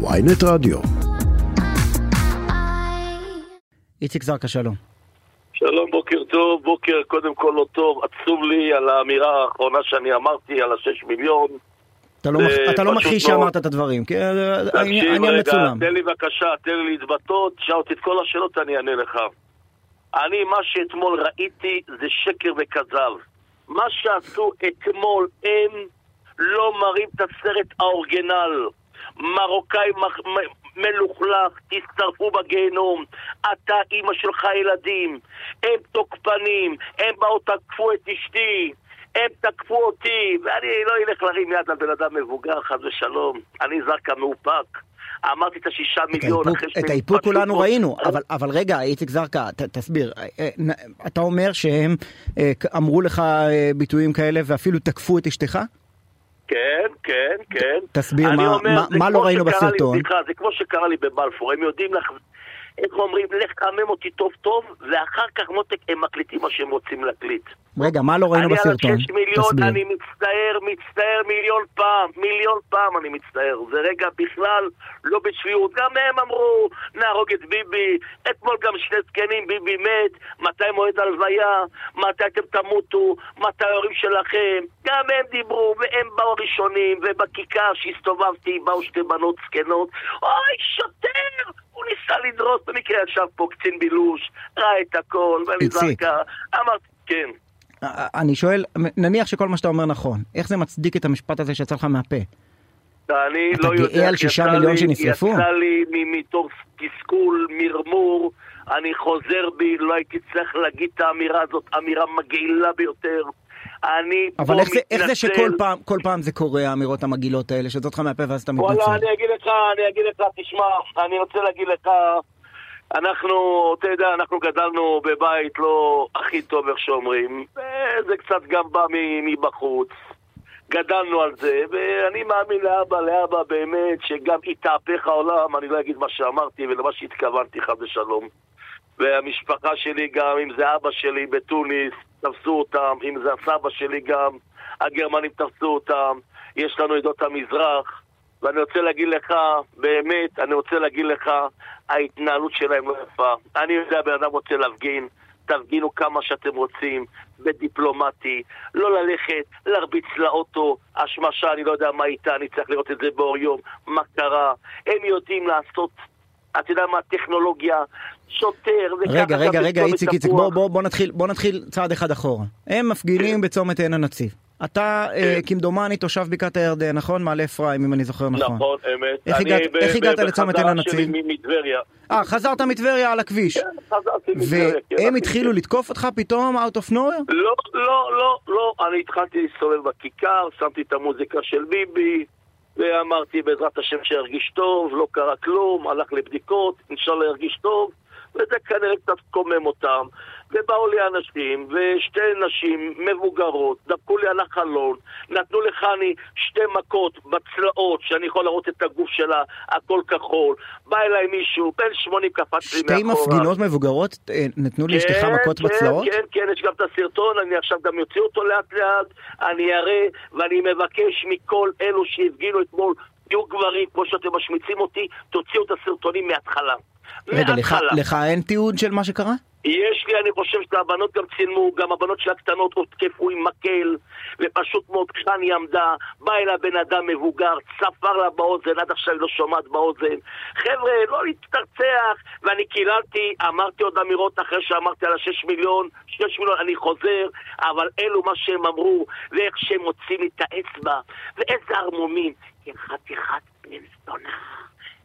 ויינט רדיו. איציק זרקא, שלום. שלום, בוקר טוב. בוקר קודם כל לא טוב. עצוב לי על האמירה האחרונה שאני אמרתי על השש מיליון. אתה לא. אתה לא מכחיש לא- שאמרת את הדברים, כי אה, תקשיב העניין רגע, מצולם. תן לי בבקשה, תן לי להתבטאות, תשאל אותי את כל השאלות, אני אענה לך. אני, מה שאתמול ראיתי זה שקר וכזב. מה שעשו אתמול, הם לא מראים את הסרט האורגנל. מרוקאי מ- מלוכלך, תצטרפו בגיהנום. אתה, אימא שלך, ילדים. הם תוקפנים, הם באו תקפו את אשתי. הם תקפו אותי, ואני לא אלך להרים יד על בן אדם מבוגר, חס ושלום. אני זרקא מאופק. אמרתי את השישה את מיליון אחרי את שהם האיפוק כולנו ראינו, אבל, אבל רגע, איציק זרקא, תסביר, אה, אה, אתה אומר שהם אה, אמרו לך ביטויים כאלה ואפילו תקפו את אשתך? כן, כן, כן. תסביר מה- אומר, מה- מה לא ראינו שקרה לי, בסרטון. סליחה, זה כמו שקרה לי בבלפור, הם יודעים לך... איך אומרים, לך תחמם אותי טוב טוב, ואחר כך מותק הם מקליטים מה שהם רוצים להקליט. רגע, מה לא ראינו אני בסרטון? על השש מיליון, תסביר. אני מצטער, מצטער מיליון פעם, מיליון פעם אני מצטער. זה רגע בכלל לא בשפיות. גם הם אמרו, נהרוג את ביבי. אתמול גם שני זקנים, ביבי מת. מתי מועד הלוויה? מתי אתם תמותו? מתי ההורים שלכם? גם הם דיברו, והם באו ראשונים, ובכיכר שהסתובבתי באו שתי בנות זקנות. אוי, שוטר! לדרוס, במקרה ישב פה קצין בילוש, ראה את הכל, ואני איציק. זרקה. אמרתי, כן. אה, אני שואל, נניח שכל מה שאתה אומר נכון, איך זה מצדיק את המשפט הזה שיצא לך מהפה? אני אתה לא גאה יודע, על שישה מיליון לי- שנשרפו? יצא לי מתוך תסכול, מרמור, אני חוזר בי, לא הייתי צריך להגיד את האמירה הזאת, אמירה מגעילה ביותר. אני פה אבל איך זה, איך זה מתנצל. שכל פעם, כל פעם זה קורה, האמירות המגעילות האלה, שיוצאות לך מהפה ואז אתה וואלה, מתנצל? אני אגיד לך, אני אגיד לך, תשמע, אני רוצה להגיד לך, אנחנו, אתה יודע, אנחנו גדלנו בבית לא הכי טוב, איך שאומרים. זה קצת גם בא מבחוץ. גדלנו על זה, ואני מאמין לאבא, לאבא באמת, שגם יתהפך העולם, אני לא אגיד מה שאמרתי ולמה שהתכוונתי, חס ושלום. והמשפחה שלי גם, אם זה אבא שלי בתוניס, תפסו אותם, אם זה הסבא שלי גם, הגרמנים תפסו אותם, יש לנו עדות המזרח, ואני רוצה להגיד לך, באמת, אני רוצה להגיד לך, ההתנהלות שלהם לא יפה. אני יודע, בן אדם רוצה להפגין, תפגינו כמה שאתם רוצים, בדיפלומטי, לא ללכת, להרביץ לאוטו, השמשה, אני לא יודע מה איתה, אני צריך לראות את זה באור יום, מה קרה. הם יודעים לעשות, אתה יודע מה, טכנולוגיה, שוטר, וככה רגע, רגע, רגע, איציק, איציק. בוא, בוא, בוא, נתחיל, בוא נתחיל צעד אחד אחורה. הם מפגינים בצומת עין הנציב. אתה, אה, כן. כמדומני, תושב בקעת הירדן, נכון? מעלה אפרים, אם אני זוכר נכון. נכון, אמת. איך אני הגעת- איך הגעת לצומת עין בחזרה הנציב? שלי מ- מטבריה. אה, חזרת מטבריה על הכביש. כן, חזרתי מטבריה. כן, והם אחי. התחילו לתקוף אותך פתאום, out of nowhere? לא, לא, לא, לא. אני התחלתי להסתובב בכיכר, שמתי את המוזיקה של ביבי, ואמרתי בעזרת השם שירגיש טוב, לא קרה כלום, הלך לבדיקות, אינשאללה ירגיש טוב, וזה כנראה קצת קומם אותם. ובאו לי אנשים, ושתי נשים מבוגרות, דפקו לי על החלון, נתנו לחני שתי מכות בצלעות, שאני יכול להראות את הגוף שלה, הכל כחול. בא אליי מישהו, בן 80 קפץ לי שתי מאחורה. מפגינות מבוגרות אה, נתנו לאשתך כן, מכות כן, בצלעות? כן, כן, יש גם את הסרטון, אני עכשיו גם אוציא אותו לאט לאט, אני אראה, ואני מבקש מכל אלו שהפגינו אתמול, תהיו גברים, כמו שאתם משמיצים אותי, תוציאו את הסרטונים מההתחלה. רגע, לך-. לך אין תיעוד של מה שקרה? יש לי, אני חושב שהבנות גם צילמו, גם הבנות של הקטנות הותקפו עם מקל, ופשוט מאוד חני עמדה, בא אליה בן אדם מבוגר, צפר לה באוזן, עד עכשיו היא לא שומעת באוזן. חבר'ה, לא להצטרצח, ואני קיללתי, אמרתי עוד אמירות אחרי שאמרתי על השש מיליון, שש מיליון, אני חוזר, אבל אלו מה שהם אמרו, ואיך שהם מוצאים את האצבע, ואיזה ערמומים. יא חתיכת בן זונה.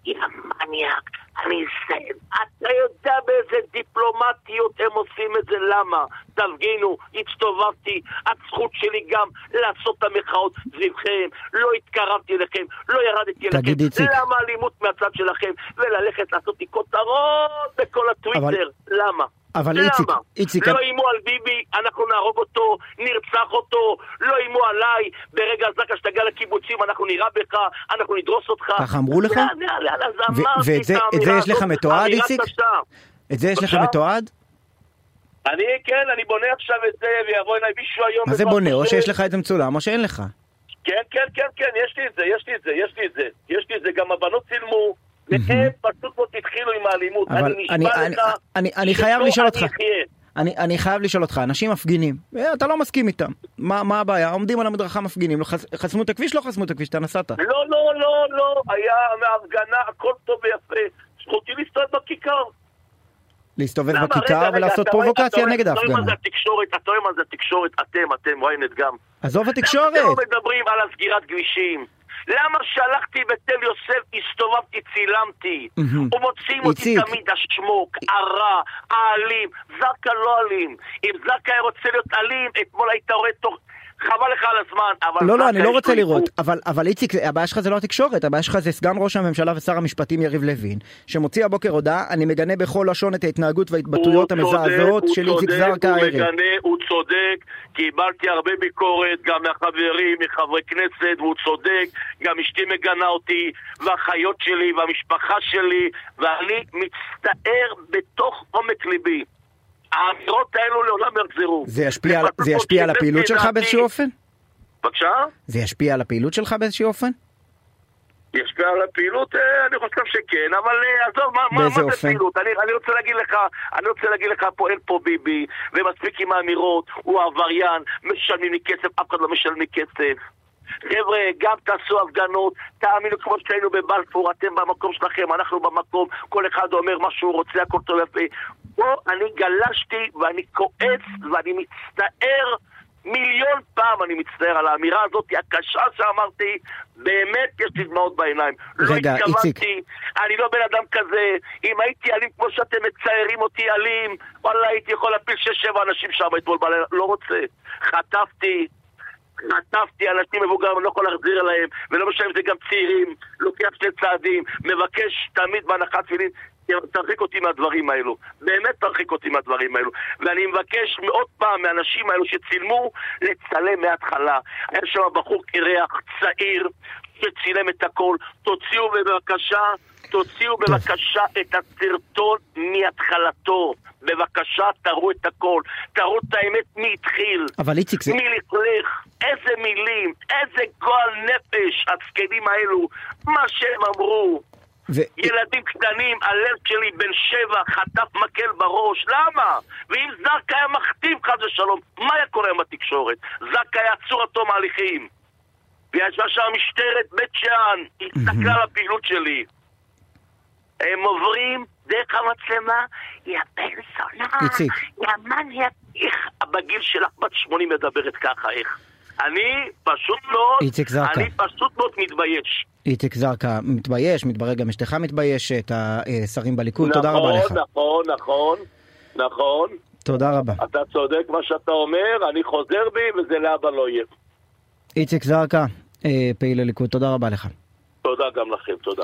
יא מניאק, אני אסיים. אתה יודע באיזה דיפלומטיות הם עושים את זה, למה? תפגינו, הצטובבתי, הזכות שלי גם לעשות את המחאות סביבכם, לא התקרבתי אליכם, לא ירדתי אליכם. תגיד, איציק. למה אלימות מהצד שלכם? וללכת לעשות לי כותרות בכל הטוויטר, למה? אבל למה? איציק, איציק, לא איימו על ביבי, אנחנו נהרוג אותו, נרצח אותו, לא איימו עליי, ברגע זקה שתגיע לקיבוצים, אנחנו נירה בך, אנחנו נדרוס אותך. ככה אמרו לך? ואת זה- זה יש לך מתועד, איציק? את זה יש לך? מתועד? אני, כן, אני בונה עכשיו את זה, ויבוא אליי מישהו היום... מה זה בונה? או. שיש לך את זה מצולם או שאין לך. כן, כן, כן, כן, יש לי את זה, יש לי את זה, יש לי את זה. יש לי את זה, גם הבנות צילמו, והם פשוט מאוד התחילו עם האלימות. אני אני, נשבע אני, לך אני, חייב לשאול אותך. אני, אני חייב לשאול אותך, אנשים מפגינים, אה, אתה לא מסכים איתם, מה, מה הבעיה? עומדים על המדרכה מפגינים, לא חס, חסמו את הכביש? לא חסמו את הכביש, אתה נסעת. לא, לא, לא, לא, היה מהפגנה, הכל טוב ויפה. זכותי להסתובב בכיכר. להסתובב למה? בכיכר רגע, ולעשות פרובוקציה רואה- נגד ההפגנה. אתה רואה מה זה התקשורת, אתם, אתם, ynet גם. עזוב התקשורת, למה אתם לא מדברים על הסגירת כבישים? למה שהלכתי בתל יוסף, הסתובבתי, צילמתי? ומוציאים אותי. תמיד השמוק, הרע, האלים. זרקא לא אלים. אם זרקא היה רוצה להיות אלים, אתמול היית רואה תוך... חבל לך על הזמן, אבל... לא, לא, אני לא רוצה לראות. אבל, אבל איציק, הבעיה שלך זה לא התקשורת, הבעיה שלך זה סגן ראש הממשלה ושר המשפטים יריב לוין, שמוציא הבוקר הודעה, אני מגנה בכל לשון את ההתנהגות וההתבטאויות הוא המזעזעות של הוא איציק זרקא הוא הערב. מגנה, הוא צודק, קיבלתי הרבה ביקורת גם מהחברים, מחברי כנסת, והוא צודק, גם אשתי מגנה אותי, והאחיות שלי, והמשפחה שלי, ואני מצטער בתוך עומק ליבי. האמירות האלו לעולם יחזרו. זה ישפיע, על- פשוט זה ישפיע על שיתף הפעילות שלך באיזשהו אופן? בבקשה? זה ישפיע על הפעילות שלך באיזשהו אופן? ישפיע על הפעילות? אה, אני חושב שכן, אבל אה, עזוב, מה, מה, זה? פעילות? אני, אני רוצה להגיד לך, אני רוצה להגיד לך, פה אין פה ביבי, ומספיק עם האמירות, הוא עבריין, משלמים לי כסף, אף אחד לא משלם לי כסף. חבר'ה, גם תעשו הפגנות, תאמינו כמו שהיינו בבלפור, אתם במקום שלכם, אנחנו במקום, כל אחד אומר מה שהוא רוצה, הכל טוב יפה. פה אני גלשתי ואני כועס ואני מצטער מיליון פעם אני מצטער על האמירה הזאת הקשה שאמרתי, באמת יש לי דמעות בעיניים. רגע, לא. התכוונתי, אני לא בן אדם כזה, אם הייתי אלים כמו שאתם מציירים אותי אלים, וואלה הייתי יכול להפיל שש-שבע אנשים שם אתמול בלילה, לא רוצה. חטפתי, חטפתי אנשים מבוגרים, אני לא יכול להחזיר אליהם, ולא משנה אם זה גם צעירים, לוקח שני צעדים, מבקש תמיד בהנחת תפילין, תרחיק אותי מהדברים האלו. באמת תרחיק אותי מהדברים האלו. ואני מבקש עוד פעם מהאנשים האלו שצילמו, לצלם מההתחלה. היה שם בחור קרח, צעיר, שצילם את הכל. תוציאו בבקשה, תוציאו בבקשה את הסרטון מהתחלתו. בבקשה, תראו את הכל. תראו את האמת מי התחיל. אבל איציק, זה... מי לכלך, איזה מילים, איזה גועל נפש, הזקנים האלו, מה שהם אמרו. ו... ילדים קטנים, הלב שלי בן שבע, חטף מקל בראש, למה? ואם זרקא היה מכתיב חס ושלום, מה היה קורה עם התקשורת? זרקא היה עצור עד תום ההליכים. וישבה שם משטרת בית שאן, הסתכלה על הפעילות שלי. הם עוברים דרך המצלמה, יא בן זונה. יא מניאק, איך בגיל שלך בת 80 מדברת ככה, איך? אני פשוט מאוד, איציק זרקא. אני פשוט מאוד מתבייש. איציק זרקא מתבייש, מתברר גם אשתך מתביישת, השרים בליכוד, תודה רבה לך. נכון, נכון, נכון. תודה רבה. אתה צודק מה שאתה אומר, אני חוזר בי וזה לאבא לא יהיה. איציק זרקא, פעיל הליכוד, תודה רבה לך. תודה גם לכם, תודה.